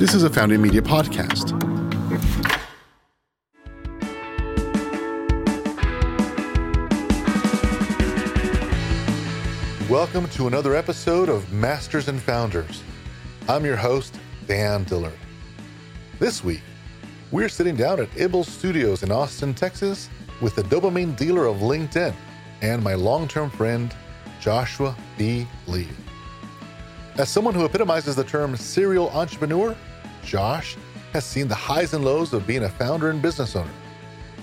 This is a Founding Media podcast. Welcome to another episode of Masters and Founders. I'm your host, Dan Dillard. This week, we're sitting down at Ibble Studios in Austin, Texas, with the dopamine dealer of LinkedIn and my long term friend, Joshua B. Lee. As someone who epitomizes the term serial entrepreneur, Josh has seen the highs and lows of being a founder and business owner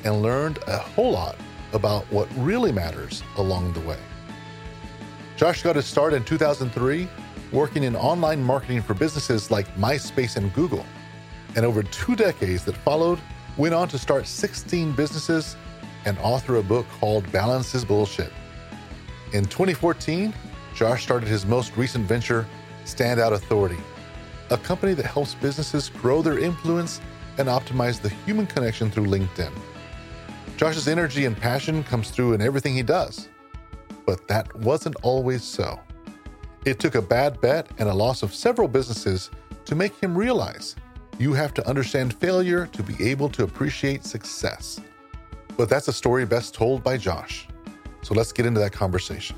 and learned a whole lot about what really matters along the way. Josh got his start in 2003 working in online marketing for businesses like MySpace and Google. And over two decades that followed, went on to start 16 businesses and author a book called Balance is Bullshit. In 2014, Josh started his most recent venture, Standout Authority, a company that helps businesses grow their influence and optimize the human connection through LinkedIn. Josh's energy and passion comes through in everything he does but that wasn't always so. It took a bad bet and a loss of several businesses to make him realize you have to understand failure to be able to appreciate success. But that's a story best told by Josh. So let's get into that conversation.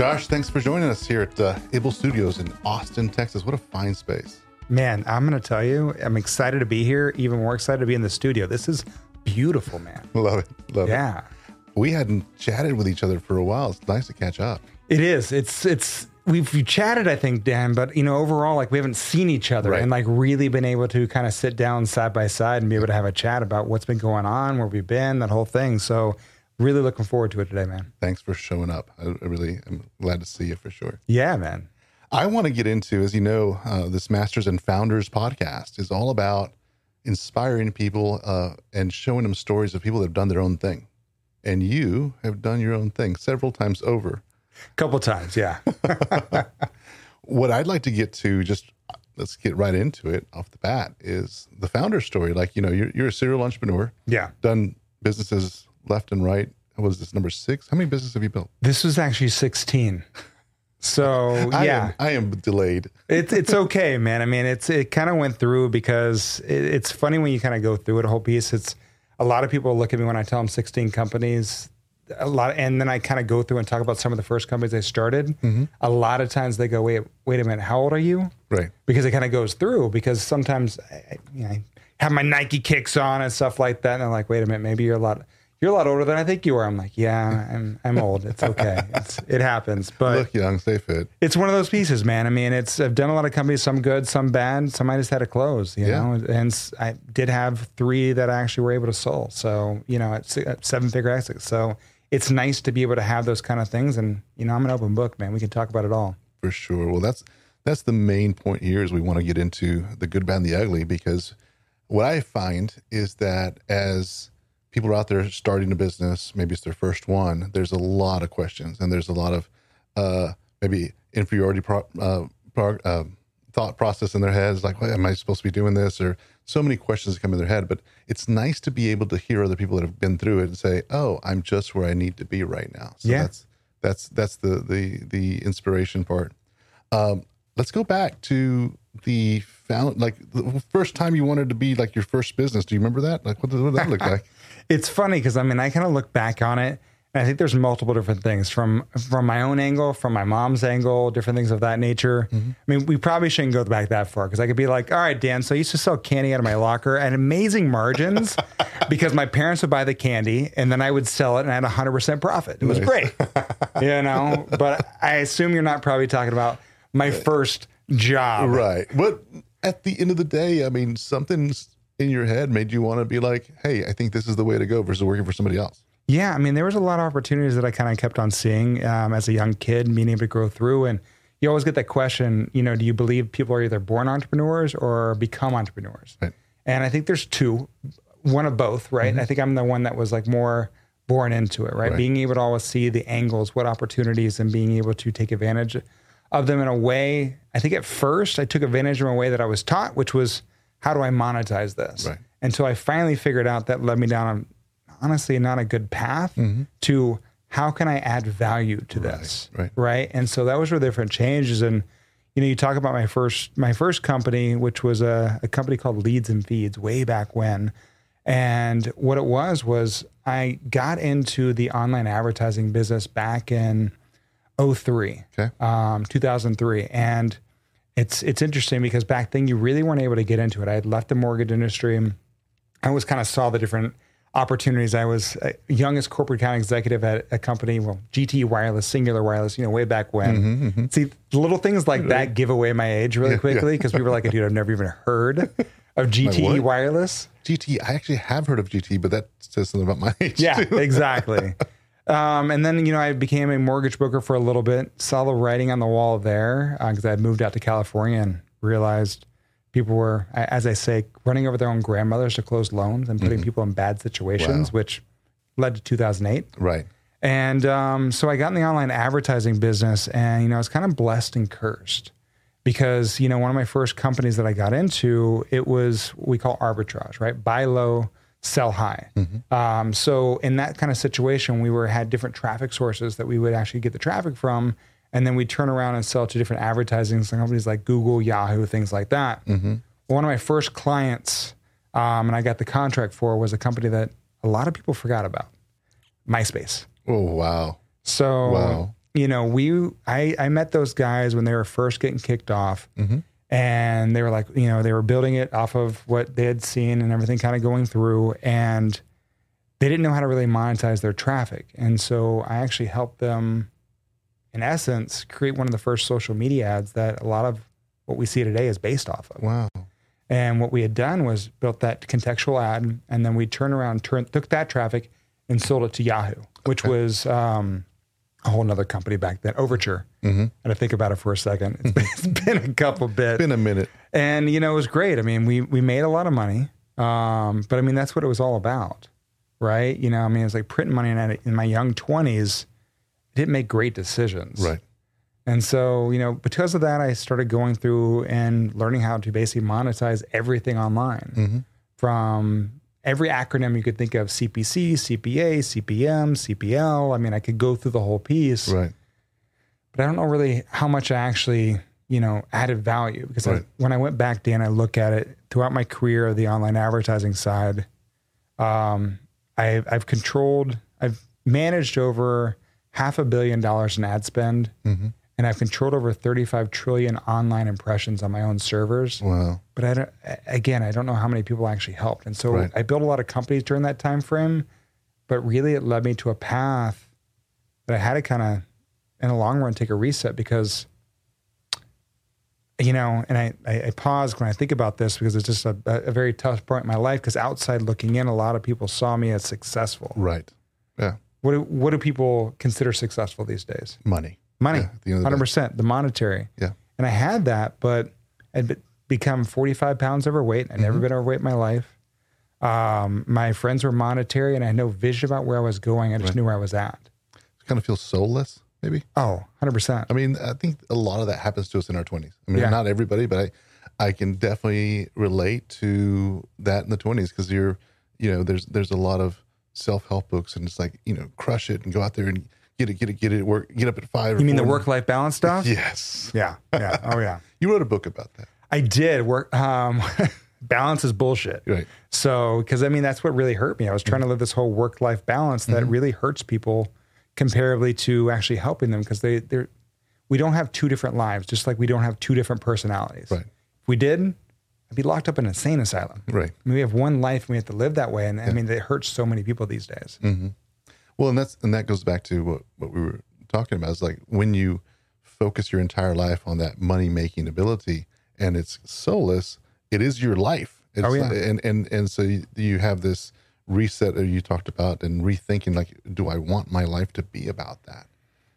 Josh, thanks for joining us here at uh, Ibble Studios in Austin, Texas. What a fine space. Man, I'm going to tell you, I'm excited to be here, even more excited to be in the studio. This is beautiful, man. Love it. Love yeah. it. Yeah we hadn't chatted with each other for a while. It's nice to catch up. It is. It's it's we've, we've chatted, I think, Dan, but you know, overall, like we haven't seen each other right. and like really been able to kind of sit down side by side and be able to have a chat about what's been going on, where we've been, that whole thing. So really looking forward to it today, man. Thanks for showing up. I, really am glad to see you for sure. Yeah, man. I want to get into, as you know, uh, this Masters and Founders podcast is all about inspiring people uh, and showing them stories of people that have done their own thing and you have done your own thing several times over. A couple times, yeah. what I'd like to get to, just let's get right into it off the bat, is the founder story. Like, you know, you're, you're a serial entrepreneur. Yeah. Done businesses left and right. What was this number six? How many businesses have you built? This was actually 16. So I yeah, am, I am delayed. it's it's okay, man. I mean, it's it kind of went through because it, it's funny when you kind of go through it a whole piece. It's a lot of people look at me when I tell them 16 companies. A lot, and then I kind of go through and talk about some of the first companies I started. Mm-hmm. A lot of times they go, "Wait, wait a minute, how old are you?" Right. Because it kind of goes through. Because sometimes I, you know, I have my Nike kicks on and stuff like that, and they're like, "Wait a minute, maybe you're a lot." You're a lot older than I think you are. I'm like, yeah, I'm I'm old. It's okay. It's, it happens. But look young, stay fit. It's one of those pieces, man. I mean, it's I've done a lot of companies, some good, some bad. Some I just had to close, you yeah. know. And I did have three that I actually were able to sell. So you know, it's uh, seven figure exits. So it's nice to be able to have those kind of things. And you know, I'm an open book, man. We can talk about it all. For sure. Well, that's that's the main point here is we want to get into the good, bad, and the ugly because what I find is that as people are out there starting a business, maybe it's their first one, there's a lot of questions and there's a lot of uh, maybe inferiority pro, uh, pro, uh, thought process in their heads, like, well, am I supposed to be doing this? Or so many questions come in their head. But it's nice to be able to hear other people that have been through it and say, oh, I'm just where I need to be right now. So yeah. that's that's that's the the the inspiration part. Um, let's go back to the found like the first time you wanted to be like your first business. Do you remember that? Like what, what did that look like? It's funny because I mean I kind of look back on it and I think there's multiple different things from from my own angle, from my mom's angle, different things of that nature. Mm-hmm. I mean, we probably shouldn't go back that far because I could be like, all right, Dan, so I used to sell candy out of my locker at amazing margins because my parents would buy the candy and then I would sell it and I had 100% profit. It was nice. great. you know, but I assume you're not probably talking about my first job. Right. But at the end of the day, I mean, something's in your head made you want to be like, hey, I think this is the way to go versus working for somebody else? Yeah. I mean, there was a lot of opportunities that I kind of kept on seeing um, as a young kid, being able to grow through. And you always get that question, you know, do you believe people are either born entrepreneurs or become entrepreneurs? Right. And I think there's two, one of both, right? Mm-hmm. I think I'm the one that was like more born into it, right? right? Being able to always see the angles, what opportunities, and being able to take advantage of them in a way. I think at first I took advantage of a way that I was taught, which was how do I monetize this? Right. Until I finally figured out that led me down a, honestly not a good path mm-hmm. to how can I add value to this? Right, right. Right. And so that was where different changes. And, you know, you talk about my first my first company, which was a, a company called Leads and Feeds way back when. And what it was was I got into the online advertising business back in 03, Okay. um, 2003. And it's it's interesting because back then you really weren't able to get into it. I had left the mortgage industry. and I always kind of saw the different opportunities. I was youngest corporate account executive at a company, well, GTE Wireless, Cingular Wireless, you know, way back when. Mm-hmm, mm-hmm. See, little things like that give away my age really quickly because people are like, dude, I've never even heard of GTE? Wireless. GT. I actually have heard of GT, but that says something about my age. Yeah, exactly. Um, and then, you know, I became a mortgage broker for a little bit, saw the writing on the wall there because I had moved out to California and realized people were, as I say, running over their own grandmothers to close loans and putting people in bad situations, Wow. which led to 2008. Right. And um, so I got in the online advertising business and, you know, I was kind of blessed and cursed because, you know, one of my first companies that I got into, it was what we call arbitrage, right? Buy low, sell high. Um, so in that kind of situation, we were had different traffic sources that we would actually get the traffic from. And then we'd turn around and sell to different advertising companies like Google, Yahoo, things like that. One of my first clients, um, and I got the contract for, was a company that a lot of people forgot about MySpace. Oh wow. So, Wow. you know, we I I met those guys when they were first getting kicked off, and they were like, you know, they were building it off of what they had seen and everything kind of going through, and they didn't know how to really monetize their traffic, and so I actually helped them, in essence, create one of the first social media ads that a lot of what we see today is based off of. Wow. And what we had done was built that contextual ad, and then we turned around, turn, took that traffic, and sold it to Yahoo, which was um, a whole nother company back then, Overture. Mm-hmm. And I think about it for a second. It's been, it's been a couple bits, Been a minute. and you know it was great. I mean, we we made a lot of money, um, but I mean that's what it was all about, right? You know, I mean, it was like printing money, and in my young twenties, I didn't make great decisions, Right. and so, you know, because of that, I started going through and learning how to basically monetize everything online from every acronym you could think of CPC, CPA, CPM, CPL. I mean, I could go through the whole piece, Right. but I don't know really how much I actually, you know, added value because I, when I went back, Dan, I look at it throughout my career, of the online advertising side. Um, I've, I've controlled, I've managed over half a billion dollars in ad spend, and I've controlled over 35 trillion online impressions on my own servers. Wow. But I don't, again, I don't know how many people actually helped. And so Right. I built a lot of companies during that time frame, but really it led me to a path that I had to kind of, in the long run, take a reset because, you know, and I, I, I pause when I think about this because it's just a, a very tough point in my life because outside looking in, a lot of people saw me as successful. Right. Yeah. What do, what do people consider successful these days? Money. Money, Yeah, the end of hundred day. percent, the monetary. Yeah. And I had that, but I'd become forty five pounds overweight. I'd Mm-hmm. never been overweight in my life. Um, my friends were monetary, and I had no vision about where I was going. I just knew where I was at. Kind of feel soulless, maybe. Oh, 100 percent. I mean, I think a lot of that happens to us in our 20s. I mean, Yeah. not everybody, but I, I can definitely relate to that in the 20s because you're, you know, there's there's a lot of self help books and it's like, you know, crush it and go out there and get it, get it, get it, work, get up at five. or You mean the work life balance stuff? Yes. Yeah, yeah, oh yeah. You wrote a book about that. I did work. Um, balance is bullshit. Right. So, because I mean, that's what really hurt me. I was trying to live this whole work life balance that Mm-hmm. really hurts people comparably to actually helping them because they they're we don't have two different lives, just like we don't have two different personalities. Right. If we did, I'd be locked up in an insane asylum. Right. I mean, we have one life and we have to live that way. And I mean, it hurts so many people these days. Well, and that's and that goes back to what what we were talking about. Is like when you focus your entire life on that money making ability, and it's soulless. It is your life. It's, Oh, yeah. And and and so you, you have this reset that you talked about, and rethinking like, do I want my life to be about that?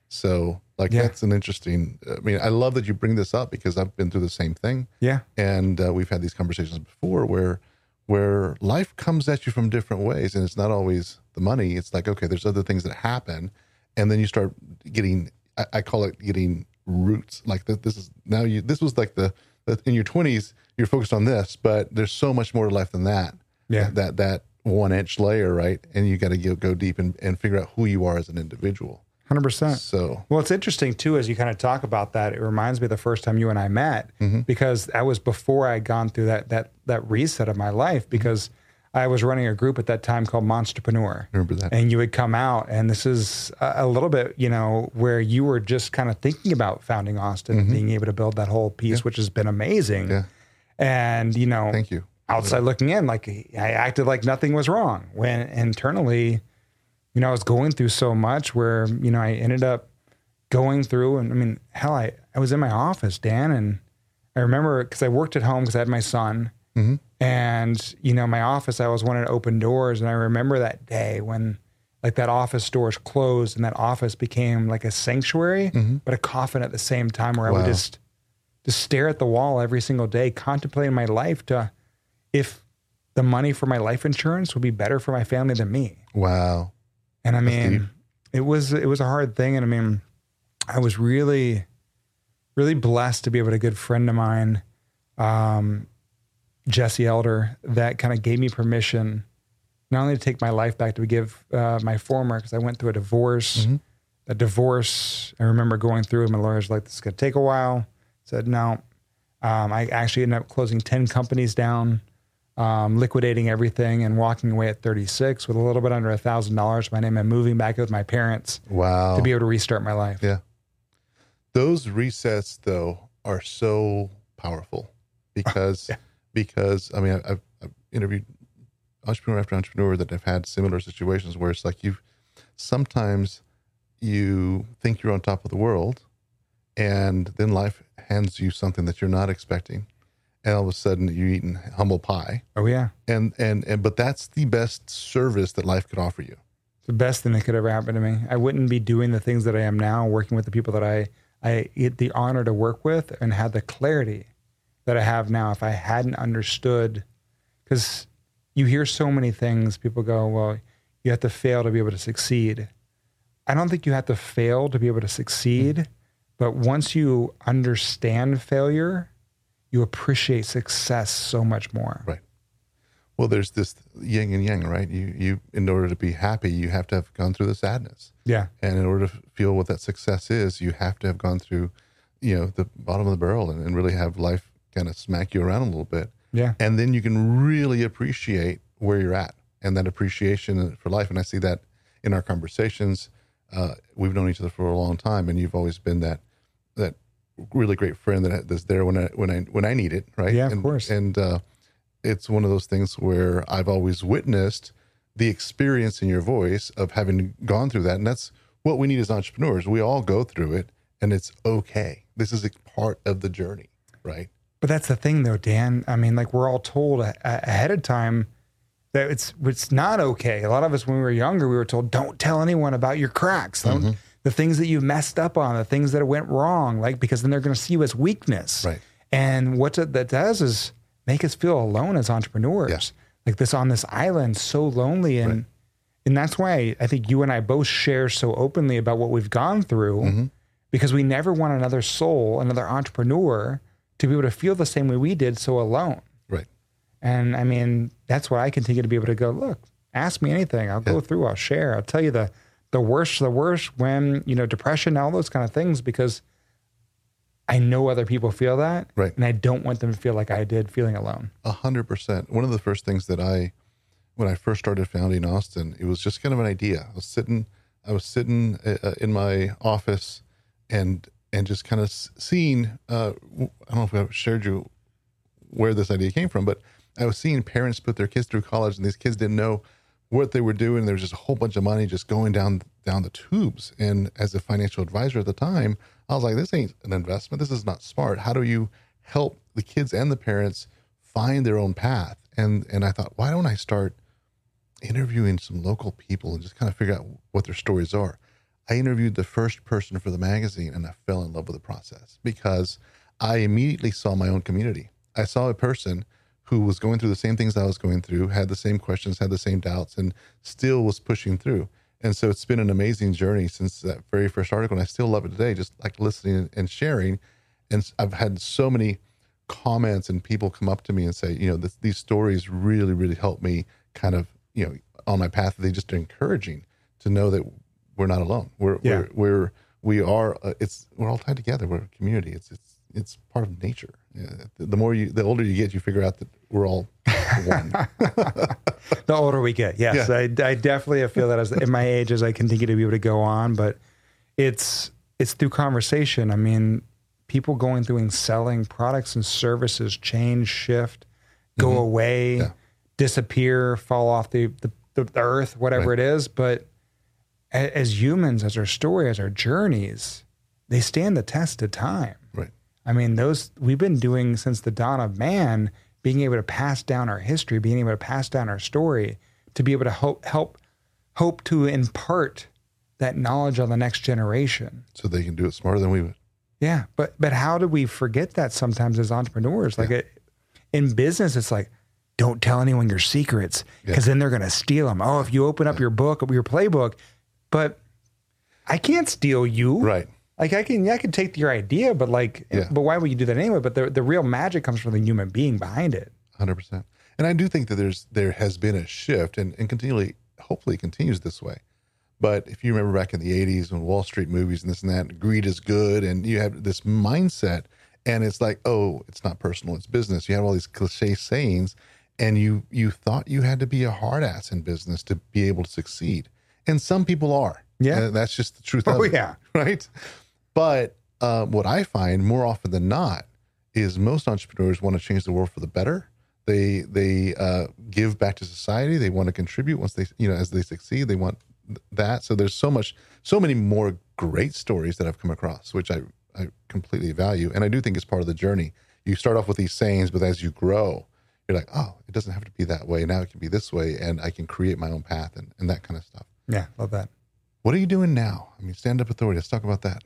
So like Yeah. that's an interesting. I mean, I love that you bring this up because I've been through the same thing Yeah. and uh, we've had these conversations before where where life comes at you from different ways and it's not always the money it's like okay there's other things that happen and then you start getting i, I call it getting roots like that this is now you this was like the, the in your 20s you're focused on this but there's so much more to life than that Yeah. that that one inch layer right and you got to go, go deep and, and figure out who you are as an individual 100%. So Well, it's interesting too, as you kind of talk about that. It reminds me of the first time you and I met Mm-hmm. because that was before I had gone through that that that reset of my life because I was running a group at that time called Monsterpreneur. remember that. And you would come out, and this is a, little bit, you know, where you were just kind of thinking about founding Austin and being able to build that whole piece, which has been amazing. Mm-hmm. Yeah. And you know, Thank you. outside looking in, like I acted like nothing was wrong when internally, you know, I was going through so much where, you know, I ended up going through and I mean, hell, I, I was in my office, Dan, and I remember because I worked at home because I had my son. And, you know, my office, I always wanted to open doors. And I remember that day when like that office doors closed and that office became like a sanctuary, but a coffin at the same time where I would just just stare at the wall every single day, contemplating my life to if the money for my life insurance would be better for my family than me. Wow. And I mean, it was it was a hard thing. And I mean, I was really, really blessed to be able to a good friend of mine, um, Jesse Elder, that kind of gave me permission not only to take my life back, to give uh, my former, because I went through a divorce. A divorce, I remember going through, and my lawyer's like, "This is gonna take a while." Said no. Um, I actually ended up closing ten companies down, um, liquidating everything, and walking away at 36 with a little bit under a thousand dollars my name, and moving back with my parents Wow. to be able to restart my life. Yeah. Those resets though are so powerful because because I mean I've, I've interviewed entrepreneur after entrepreneur that have had similar situations where it's like you sometimes you think you're on top of the world and then life hands you something that you're not expecting. And all of a sudden you're eating humble pie. Oh yeah, and and and but that's the best service that life could offer you. It's the best thing that could ever happen to me. I wouldn't be doing the things that I am now, working with the people that I I get the honor to work with, and had the clarity that I have now if I hadn't understood. Because you hear so many things, people go, "Well, you have to fail to be able to succeed." I don't think you have to fail to be able to succeed, but once you understand failure, you appreciate success so much more. Right. Well, there's this yin and yang, right? You you in order to be happy, you have to have gone through the sadness, Yeah, and in order to feel what that success is, you have to have gone through, you know, the bottom of the barrel, and, and really have life kind of smack you around a little bit, yeah, and then you can really appreciate where you're at and that appreciation for life. And I see that in our conversations. Uh, we've known each other for a long time, and you've always been that that really great friend that that's there when I when I when I need it, right? Yeah, of and, course. And uh, it's one of those things where I've always witnessed the experience in your voice of having gone through that, and that's what we need as entrepreneurs. We all go through it, and it's okay. This is a part of the journey, right? But that's the thing, though, Dan. I mean, like we're all told a- a- ahead of time that it's it's not okay. A lot of us, when we were younger, we were told, "Don't tell anyone about your cracks, Don't- mm-hmm. the things that you messed up on, the things that went wrong, like because then they're going to see you as weakness." Right. And what it- that does is make us feel alone as entrepreneurs, like this on this island, so lonely, and and that's why I think you and I both share so openly about what we've gone through, mm-hmm. because we never want another soul, another entrepreneur, to be able to feel the same way we did, so alone. Right. And I mean, that's why I continue to be able to go, look, ask me anything. I'll go through, I'll share. I'll tell you the the worst, the worst when, you know, depression, all those kind of things, because I know other people feel that. Right. And I don't want them to feel like I did feeling alone. A hundred percent. One of the first things that I, when I first started founding Austin, it was just kind of an idea. I was sitting, I was sitting uh, in my office, and and just kind of seeing. Uh, I don't know if I've shared you where this idea came from, but I was seeing parents put their kids through college, and these kids didn't know what they were doing. There was just a whole bunch of money just going down down the tubes. And as a financial advisor at the time, I was like, "This ain't an investment. This is not smart. How do you help the kids and the parents find their own path?" And and I thought, why don't I start interviewing some local people and just kind of figure out what their stories are? I interviewed the first person for the magazine, and I fell in love with the process because I immediately saw my own community. I saw a person who was going through the same things I was going through, had the same questions, had the same doubts, and still was pushing through. And so it's been an amazing journey since that very first article. And I still love it today, just like listening and sharing. And I've had so many comments and people come up to me and say, you know, this, these stories really, really help me kind of, you know, on my path. They just are encouraging to know that we're not alone. We're Yeah. we're, we're we are uh, it's we're all tied together. We're a community. It's it's it's part of nature. Yeah, the, the more you the older you get, you figure out that we're all one. The older we get, yes, Yeah. I, I definitely feel that as in my age as I continue to be able to go on, but it's it's through conversation. I mean, people going through and selling products and services change, shift, go away, Mm-hmm. Yeah. disappear, fall off the the, the earth, whatever Right. it is. But as humans, as our story, as our journeys, they stand the test of time. right. I mean, those we've been doing since the dawn of man, being able to pass down our history, being able to pass down our story, to be able to hope, help, hope to impart that knowledge on the next generation. So they can do it smarter than we would. Yeah, but but how do we forget that sometimes as entrepreneurs? Like it, in business, it's like, don't tell anyone your secrets because then they're going to steal them. Oh, if you open up your book, your playbook, but I can't steal you. Right. Like I can, I can take your idea, but like, Yeah. but why would you do that anyway? But the the real magic comes from the human being behind it. Hundred percent. And I do think that there's there has been a shift and, and continually hopefully continues this way. But if you remember back in the eighties when Wall Street movies and this and that, greed is good and you have this mindset and it's like, oh, it's not personal, it's business. You have all these cliche sayings and you you thought you had to be a hard ass in business to be able to succeed. And some people are. Yeah. And that's just the truth Oh it yeah, right? But uh, what I find more often than not is most entrepreneurs want to change the world for the better. They they uh, give back to society. They want to contribute once they you know as they succeed. They want that. So there's so much, so many more great stories that I've come across, which I I completely value, and I do think it's part of the journey. You start off with these sayings, but as you grow, you're like, oh, it doesn't have to be that way. Now it can be this way, and I can create my own path and, and that kind of stuff. Yeah, love that. What are you doing now? I mean, stand up authority. Let's talk about that.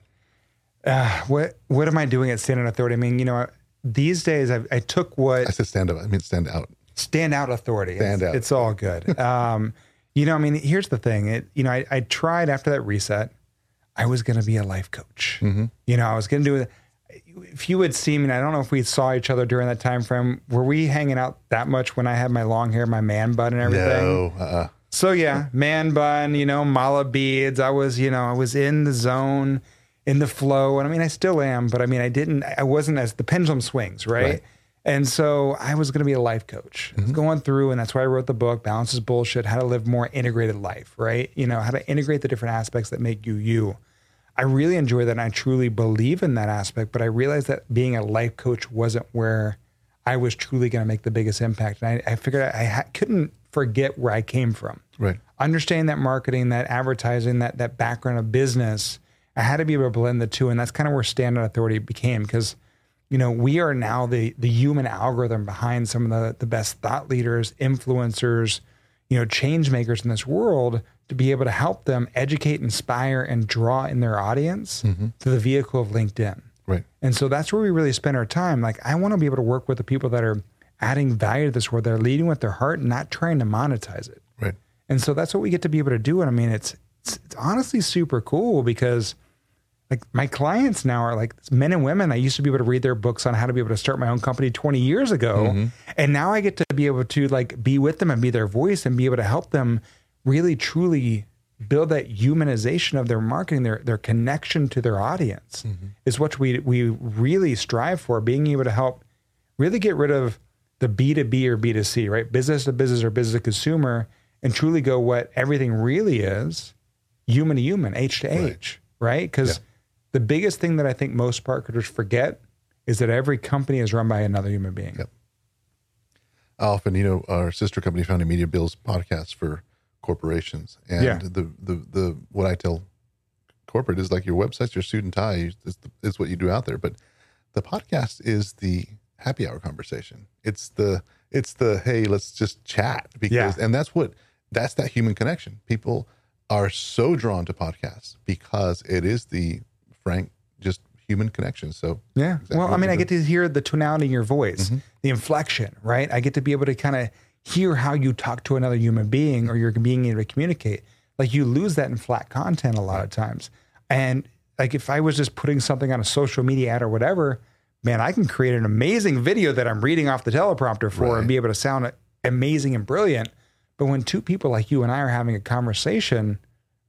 Uh, what what am I doing at Stand up Authority? I mean, you know, these days I, I took what I said stand up. I mean, stand out. stand out authority. Stand it's, out. It's all good. um, you know, I mean, here's the thing. It, you know, I, I tried after that reset. I was going to be a life coach. Mm-hmm. You know, I was going to do it. If you had seen me, and I don't know if we saw each other during that time frame. Were we hanging out that much when I had my long hair, my man bun, and everything? No, uh, So yeah, man bun, you know, mala beads. I was, you know, I was in the zone, in the flow, and I mean, I still am, but I mean, I didn't, I wasn't as the pendulum swings, right? Right. And so I was going to be a life coach, I was mm-hmm. going through, and that's why I wrote the book, Balance is Bullshit: How to Live More Integrated Life, right? You know, how to integrate the different aspects that make you you. I really enjoy that, and I truly believe in that aspect. But I realized that being a life coach wasn't where I was truly going to make the biggest impact, and I, I figured I, I ha- couldn't forget where I came from right. understanding that marketing, that advertising, that that background of business, I had to be able to blend the two, and that's kind of where Standout Authority became because, you know, we are now the the human algorithm behind some of the the best thought leaders, influencers, you know, change makers in this world to be able to help them educate, inspire, and draw in their audience mm-hmm. to the vehicle of LinkedIn. Right. And so that's where we really spend our time. Like, I want to be able to work with the people that are adding value to this world. They're leading with their heart, and not trying to monetize it. Right. And so that's what we get to be able to do. And I mean, it's, it's, it's honestly super cool because like my clients now are like men and women. I used to be able to read their books on how to be able to start my own company 20 years ago. Mm-hmm. And now I get to be able to like be with them and be their voice and be able to help them really truly build that humanization of their marketing, their their connection to their audience mm-hmm. is what we we really strive for, being able to help really get rid of the B2B or B2C, right? Business to business or business to consumer, and truly go what everything really is human to human, H to H, right? Because the biggest thing that I think most marketers forget is that every company is run by another human being. Yep. Often, you know, our sister company, Founding Media, builds podcasts for corporations, and Yeah. the the the what I tell corporate is like your website's your suit and tie is, the, is what you do out there, but the podcast is the happy hour conversation. It's the it's the hey, let's just chat because, Yeah. and that's what that's that human connection. People are so drawn to podcasts because it is the frank, just human connection. So Yeah. Exactly well, I mean, I get to hear the tonality in your voice, mm-hmm. the inflection, right? I get to be able to kind of hear how you talk to another human being or you're being able to communicate. Like you lose that in flat content a lot of times. And like if I was just putting something on a social media ad or whatever, man, I can create an amazing video that I'm reading off the teleprompter for Right. and be able to sound amazing and brilliant. But when two people like you and I are having a conversation,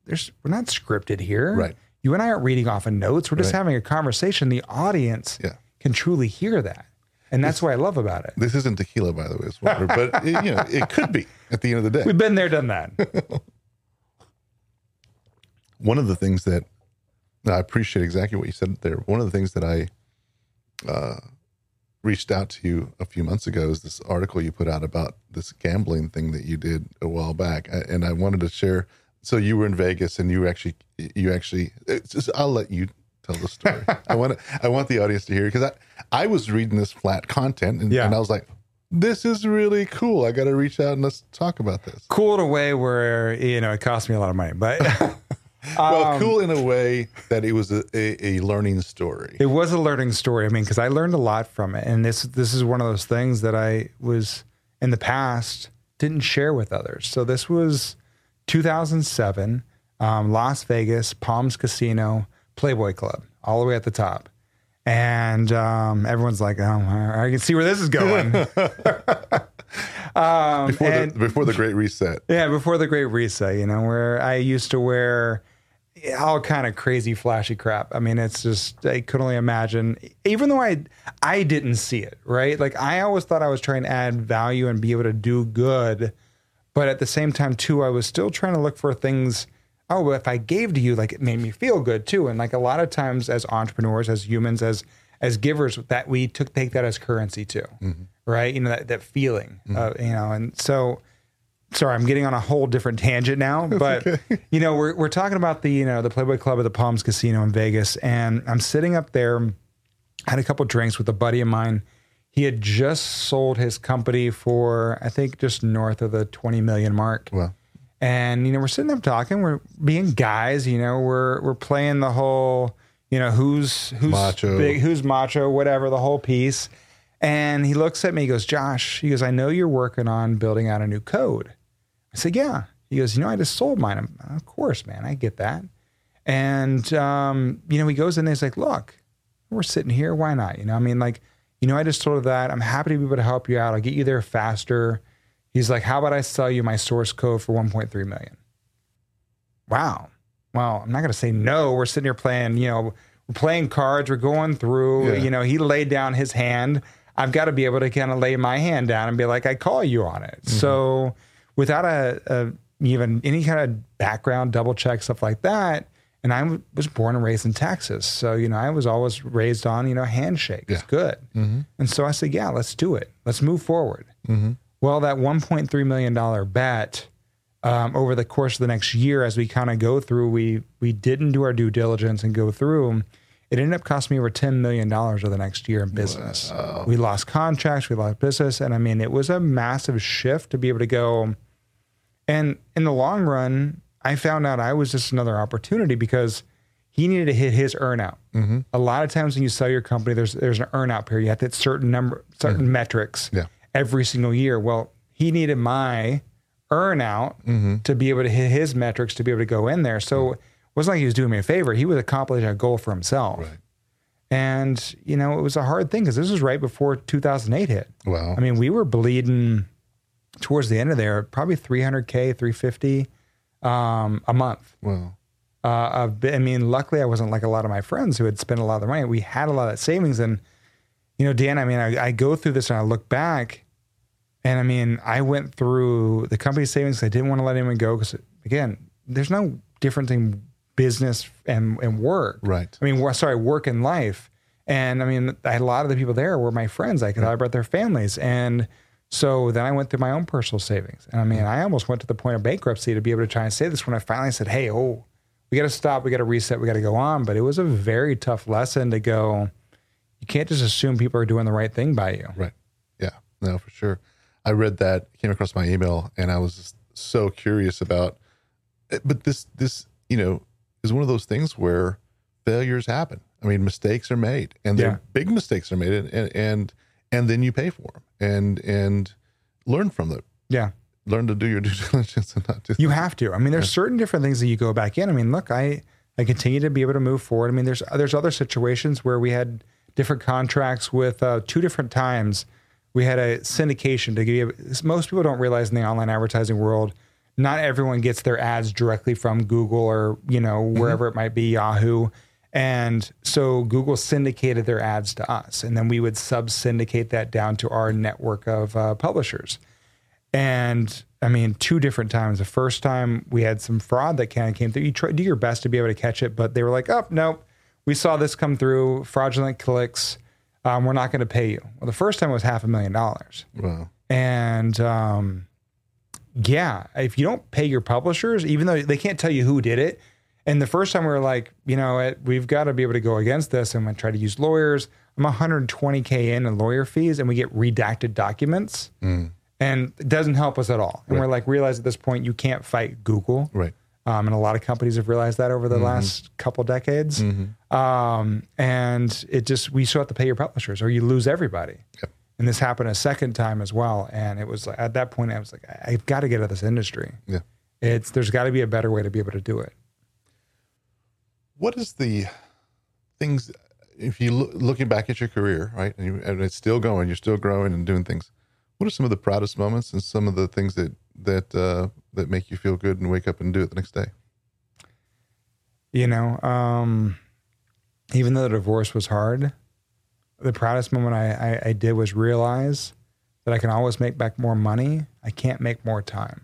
there's we're not scripted here. Right. You and I aren't reading off of notes. We're just Right. having a conversation. The audience Yeah. can truly hear that. And that's what I love about it. This isn't tequila, by the way, it's water, but it, you know, it could be at the end of the day. We've been there, done that. one of the things that I appreciate exactly what you said there. One of the things that I uh, reached out to you a few months ago is this article you put out about this gambling thing that you did a while back, and I wanted to share. So you were in Vegas, and you actually, you actually. Just, I'll let you tell the story. I want to, I want the audience to hear because I, I was reading this flat content, and, Yeah. and I was like, this is really cool. I got to reach out and let's talk about this. cool in a way where, you know, it cost me a lot of money, but Well, Um, cool in a way that it was a, a, a learning story. It was a learning story. I mean, because I learned a lot from it, and this this is one of those things that I was in the past didn't share with others. So this was 2007, um, Las Vegas, Palms Casino, Playboy Club, all the way at the top, and um, everyone's like, "Oh, I can see where this is going." um, before and- the before the Great Reset. yeah, before the Great Reset, you know, where I used to wear all kind of crazy flashy crap. I mean, it's just I could only imagine. Even though I I didn't see it, right? Like I always thought I was trying to add value and be able to do good, but at the same time too, I was still trying to look for things. Oh, if I gave to you, like it made me feel good too. And like a lot of times, as entrepreneurs, as humans, as as givers, that we took take that as currency too, right? You know that that feeling, uh, you know, and so sorry, I'm getting on a whole different tangent now, but you know, we're we're talking about the you know the Playboy Club at the Palms Casino in Vegas, and I'm sitting up there, had a couple drinks with a buddy of mine. He had just sold his company for I think just north of the 20 million mark. Well, And you know, we're sitting up talking, we're being guys, you know, we're we're playing the whole, you know, who's who's Macho. big, who's macho, whatever, the whole piece. And he looks at me, he goes, Josh, he goes, I know you're working on building out a new code. Said, Yeah. He goes, You know, I just sold mine. I'm, of course, man, I get that. And um, you know, he goes in there, he's like, Look, we're sitting here, why not? You know, I mean, like, you know, I just told that. I'm happy to be able to help you out. I'll get you there faster. He's like, How about I sell you my source code for 1.3 million? Wow. Well, I'm not going to say no. We're sitting here playing, you know, we're playing cards. We're going through, Yeah. you know, he laid down his hand. I've got to be able to kind of lay my hand down and be like, I call you on it. So without a, a even any kind of background, double check, stuff like that. And I was born and raised in Texas. So, you know, I was always raised on, you know, handshake. It's Yeah. good. And so I said, yeah, let's do it. Let's move forward. Well, that $1.3 million bet um, over the course of the next year, as we kind of go through, we we didn't do our due diligence and go through. It ended up costing me over ten million dollars over the next year in business. We lost contracts, we lost business, and I mean, it was a massive shift to be able to go. And in the long run, I found out I was just another opportunity because he needed to hit his earnout. Mm-hmm. A lot of times when you sell your company, there's there's an earnout period. You have to hit certain number, certain mm-hmm. metrics Yeah. every single year. Well, he needed my earnout mm-hmm. to be able to hit his metrics to be able to go in there. So it wasn't like he was doing me a favor. He was accomplishing a goal for himself. Right. And, you know, it was a hard thing because this was right before 2008 hit. Wow. I mean, we were bleeding towards the end of there, probably 300K, 350 um, a month. wow. Uh, of, I mean, luckily I wasn't like a lot of my friends who had spent a lot of their money. We had a lot of savings. And, you know, Dan, I mean, I, I go through this and I look back and I mean, I went through the company savings. I didn't want to let anyone go because, again, there's no difference in business and, and work. Right. I mean, sorry, work and life. And I mean, I had a lot of the people there were my friends. I could I brought their families. And so then I went through my own personal savings. And I mean, I almost went to the point of bankruptcy to be able to try and say this when I finally said, hey, oh, we got to stop. We got to reset. We got to go on. But it was a very tough lesson to go, you can't just assume people are doing the right thing by you. Right. Yeah. No, for sure. I read that, came across my email, and I was just so curious about. eh, But this, this, you know, is one of those things where failures happen. I mean, mistakes are made, and they're Yeah. big mistakes are made, and and and, and then you pay for them, and and learn from them. Yeah. Learn to do your due diligence and not just You have to. I mean, there's certain different things that you go back in. I mean, look, I I continue to be able to move forward. I mean, there's there's other situations where we had different contracts with uh, two different times. We had a syndication to give. you. Most people don't realize in the online advertising world, not everyone gets their ads directly from Google or, you know, wherever it might be, Yahoo. And so Google syndicated their ads to us. And then we would sub syndicate that down to our network of uh, publishers. And I mean, two different times. The first time we had some fraud that kind of came through. You try do your best to be able to catch it, but they were like, "Oh, nope, we saw this come through, fraudulent clicks. Um, we're not going to pay you." Well, the first time it was half a million dollars, Wow. and um, yeah, if you don't pay your publishers, even though they can't tell you who did it, and the first time we were like, you know, it, we've got to be able to go against this, and we try to use lawyers. I'm 120k in in lawyer fees, and we get redacted documents and it doesn't help us at all. And Right. we're like, realize at this point you can't fight Google. Right. Um, and a lot of companies have realized that over the last couple decades. Um, and it just we still have to pay your publishers, or you lose everybody. Yep. And this happened a second time as well. And it was like, at that point, I was like, I've got to get out of this industry. Yeah. It's there's got to be a better way to be able to do it. What is the things if you look, looking back at your career, right, and, you, and it's still going, you're still growing and doing things. What are some of the proudest moments and some of the things that that uh, that make you feel good and wake up and do it the next day? You know, um, even though the divorce was hard, the proudest moment I, I, I did was realize that I can always make back more money. I can't make more time.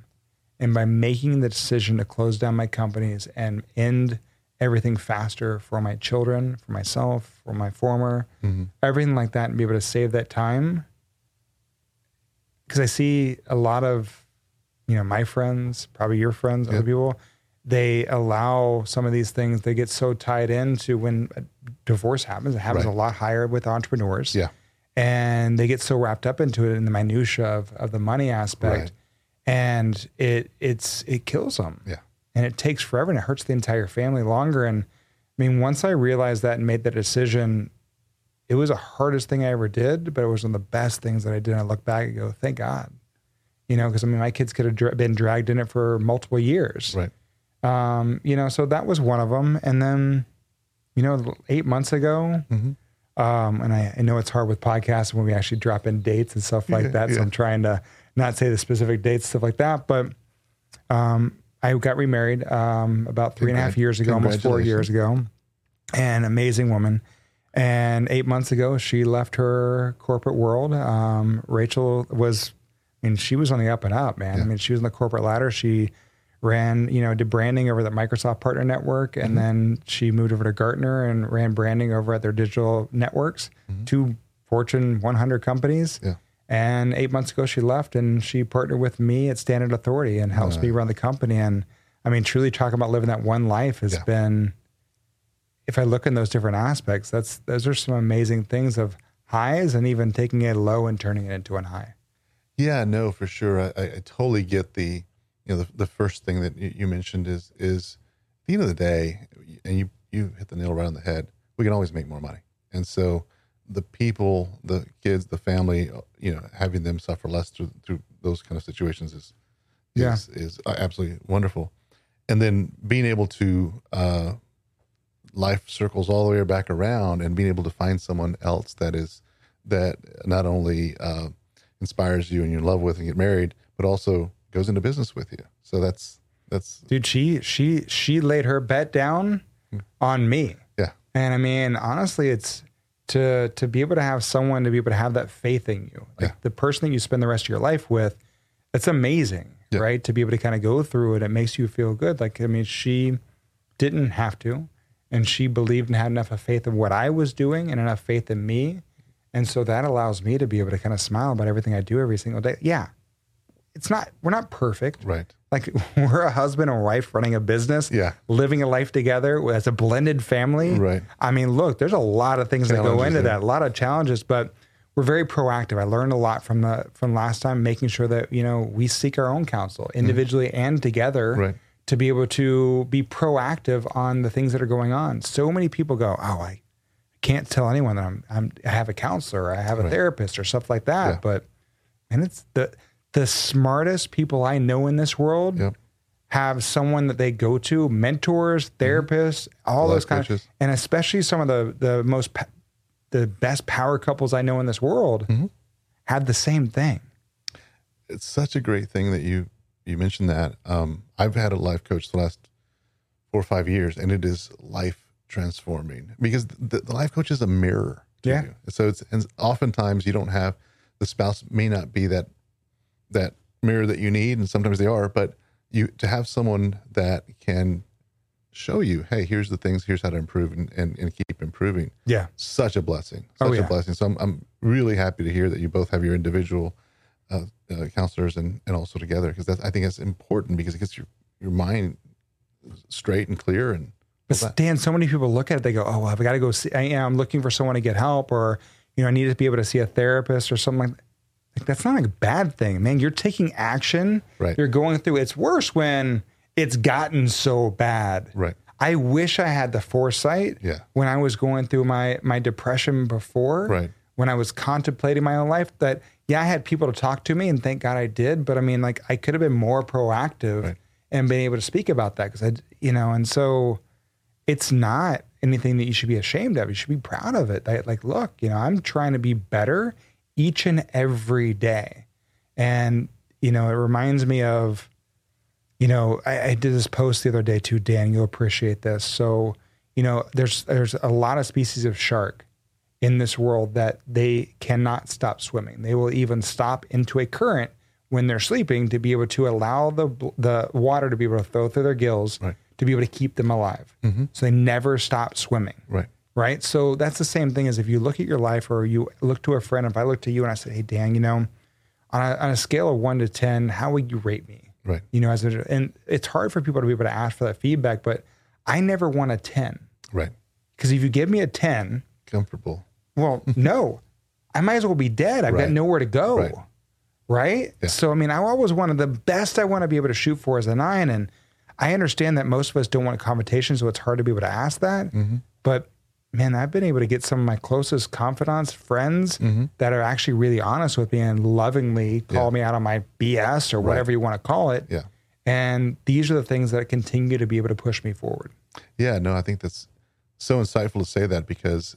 And by making the decision to close down my companies and end everything faster for my children, for myself, for my former, mm-hmm. everything like that, and be able to save that time. Because I see a lot of, you know, my friends, probably your friends, other people, they allow some of these things. They get so tied into when a divorce happens. It happens Right. a lot higher with entrepreneurs Yeah. and they get so wrapped up into it in the minutia of, of the money aspect Right. and it it's it kills them Yeah. And it takes forever and it hurts the entire family longer and i mean once i realized that and made that decision it was the hardest thing i ever did but it was one of the best things that i did and i look back and go thank god you know because i mean my kids could have dra- been dragged in it for multiple years Right. um, you know, so that was one of them. And then, you know, eight months ago, Mhm. um, and I, I know it's hard with podcasts when we actually drop in dates and stuff like Yeah, that. So. I'm trying to not say the specific dates, stuff like that. But um, I got remarried um, about three and a half years ago, almost four years ago. An amazing woman. And eight months ago, she left her corporate world. Um, Rachel was, I mean, she was on the up and up, man. I mean, she was in the corporate ladder. She ran, you know, did branding over the Microsoft Partner Network, and then she moved over to Gartner and ran branding over at their digital networks, two Fortune 100 companies. Yeah. And eight months ago, she left and she partnered with me at Standout Authority and helps me run the company. And I mean, truly talking about living that one life has Yeah. been, if I look in those different aspects, that's those are some amazing things of highs and even taking a low and turning it into an high. Yeah, no, for sure. I, I totally get the, you know, the, the first thing that you, you mentioned is is at the end of the day, and you you hit the nail right on the head. We can always make more money, and so the people, the kids, the family, you know, having them suffer less through through those kind of situations is Yeah. is is absolutely wonderful. And then being able to uh, life circles all the way back around, and being able to find someone else that is that not only uh, inspires you and you're in love with and get married, but also goes into business with you. So that's that's Dude, she she she laid her bet down on me. yeah, And I mean, honestly, it's to to be able to have someone to be able to have that faith in you, like Yeah. the person that you spend the rest of your life with. It's amazing, Yeah. right? To be able to kind of go through it, it makes you feel good. Like I mean, she didn't have to, and she believed and had enough of faith in what I was doing and enough faith in me, and so that allows me to be able to kind of smile about everything I do every single day. Yeah, it's not we're not perfect, right. Like we're a husband and wife running a business, Yeah. living a life together as a blended family. Right. I mean, look, there's a lot of things that go into there. that, a lot of challenges, but we're very proactive. I learned a lot from the from last time, making sure that you know we seek our own counsel individually and together Mm-hmm. Right. to be able to be proactive on the things that are going on. So many people go, "Oh, I can't tell anyone that I'm, I'm I have a counselor, or I have a Right. therapist, or stuff like that." Yeah. But and it's the the smartest people I know in this world Yep. have someone that they go to, mentors, therapists, all Life those kind coaches. of, and especially some of the the most the best power couples I know in this world Mm-hmm. had the same thing. It's such a great thing that you you mentioned that. Um, I've had a life coach the last four or five years, and it is life transforming because the, the life coach is a mirror. To Yeah. You. So it's and oftentimes you don't have the spouse may not be that that mirror that you need, and sometimes they are, but you to have someone that can show you, hey, here's the things, here's how to improve and, and, and keep improving. Yeah. Such a blessing. Oh, Such yeah. a blessing. So I'm, I'm really happy to hear that you both have your individual uh, uh, counselors and, and also together because that's I think it's important because it gets your, your mind straight and clear and But Stan, so many people look at it, they go, "Oh, well, I've got to go see. I, am looking for someone to get help, or you know, I need to be able to see a therapist or something like." Like that's not like a bad thing, man. You're taking action. Right. You're going through. It's worse when it's gotten so bad. right. I wish I had the foresight. Yeah. When I was going through my my depression before. Right. When I was contemplating my own life, that yeah, I had people to talk to me, and thank God I did. But I mean, like, I could have been more proactive Right. and been able to speak about that because I, you know, and so it's not anything that you should be ashamed of. You should be proud of it. That, like, look, you know, I'm trying to be better each and every day. And, you know, it reminds me of, you know, I, I did this post the other day too, Dan, you'll appreciate this. So, you know, there's there's a lot of species of shark in this world that they cannot stop swimming. They will even stop into a current when they're sleeping to be able to allow the the water to be able to flow through their gills Right. to be able to keep them alive. Mm-hmm. So they never stop swimming. Right. Right. So that's the same thing as if you look at your life or you look to a friend. If I look to you and I say, Hey, Dan, you know, on a, on a scale of one to 10, how would you rate me? Right. You know, as a, and it's hard for people to be able to ask for that feedback, but I never want a 10 Right. because if you give me a 10, Comfortable. well, no, I might as well be dead. I've got nowhere to go. Right. Right. Yeah. So, I mean, I always wanted the best I want to be able to shoot for is a nine. And I understand that most of us don't want confrontation, so it's hard to be able to ask that. Mm-hmm. But man, I've been able to get some of my closest confidants, friends Mm-hmm. that are actually really honest with me and lovingly call me out on my BS or whatever you want to call it. Yeah. And these are the things that continue to be able to push me forward. Yeah, no, I think that's so insightful to say that because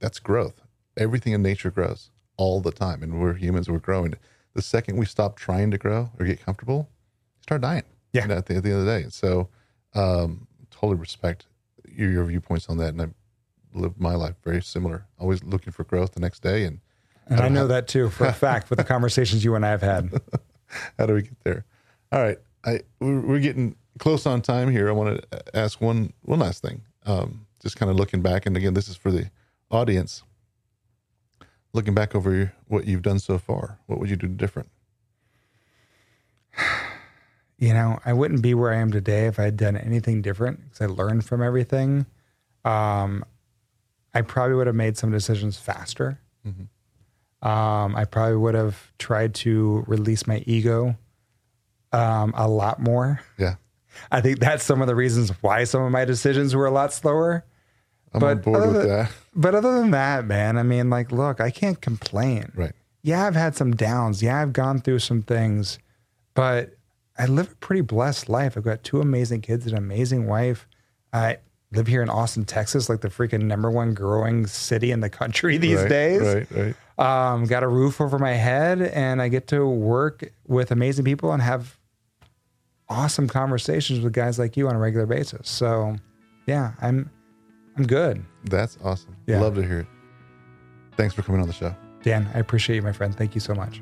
that's growth. Everything in nature grows all the time, and we're humans. We're growing. The second we stop trying to grow or get comfortable, you start dying. Yeah. you know, at, the, at the end of the day. So, um, totally respect your, your viewpoints on that, and I live my life very similar. Always looking for growth the next day, and And I know that too for a fact with the conversations you and I have had. how do we get there? All right, I we're, we're getting close on time here. I want to ask one one last thing. Um, just kind of looking back, and again, this is for the audience. Looking back over what you've done so far, what would you do different? you know, I wouldn't be where I am today if I had done anything different because I learned from everything. Um, I probably would have made some decisions faster. Um, I probably would have tried to release my ego um, a lot more. Yeah, I think that's some of the reasons why some of my decisions were a lot slower. I'm on But board other with than- that. But other than that, man, I mean, like, look, I can't complain. Right. Yeah, I've had some downs. Yeah, I've gone through some things, but I live a pretty blessed life. I've got two amazing kids, an amazing wife. I live here in Austin, Texas, like the freaking number one growing city in the country these right, days. Right. Right. Um, got a roof over my head, and I get to work with amazing people and have awesome conversations with guys like you on a regular basis. So, yeah, I'm I'm good. That's awesome. Yeah. Love to hear it. Thanks for coming on the show. Dan, I appreciate you, my friend. Thank you so much.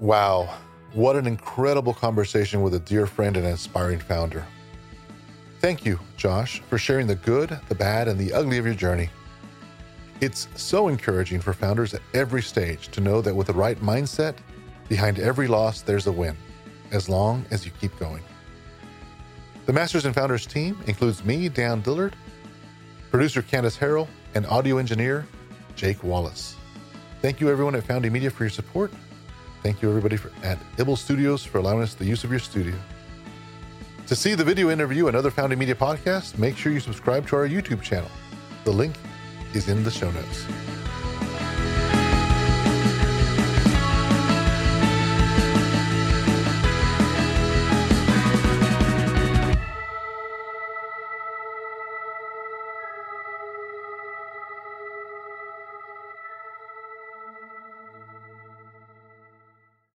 Wow, what an incredible conversation with a dear friend and inspiring founder. Thank you, Josh, for sharing the good, the bad, and the ugly of your journey. It's so encouraging for founders at every stage to know that with the right mindset, behind every loss, there's a win, as long as you keep going. The Masters and Founders team includes me, Dan Dillard, producer Candace Harrell, and audio engineer Jake Wallace. Thank you, everyone at Founding Media, for your support. Thank you, everybody for, at Ibble Studios for allowing us the use of your studio. To see the video interview and other Founding Media podcasts, make sure you subscribe to our YouTube channel. The link is in the show notes.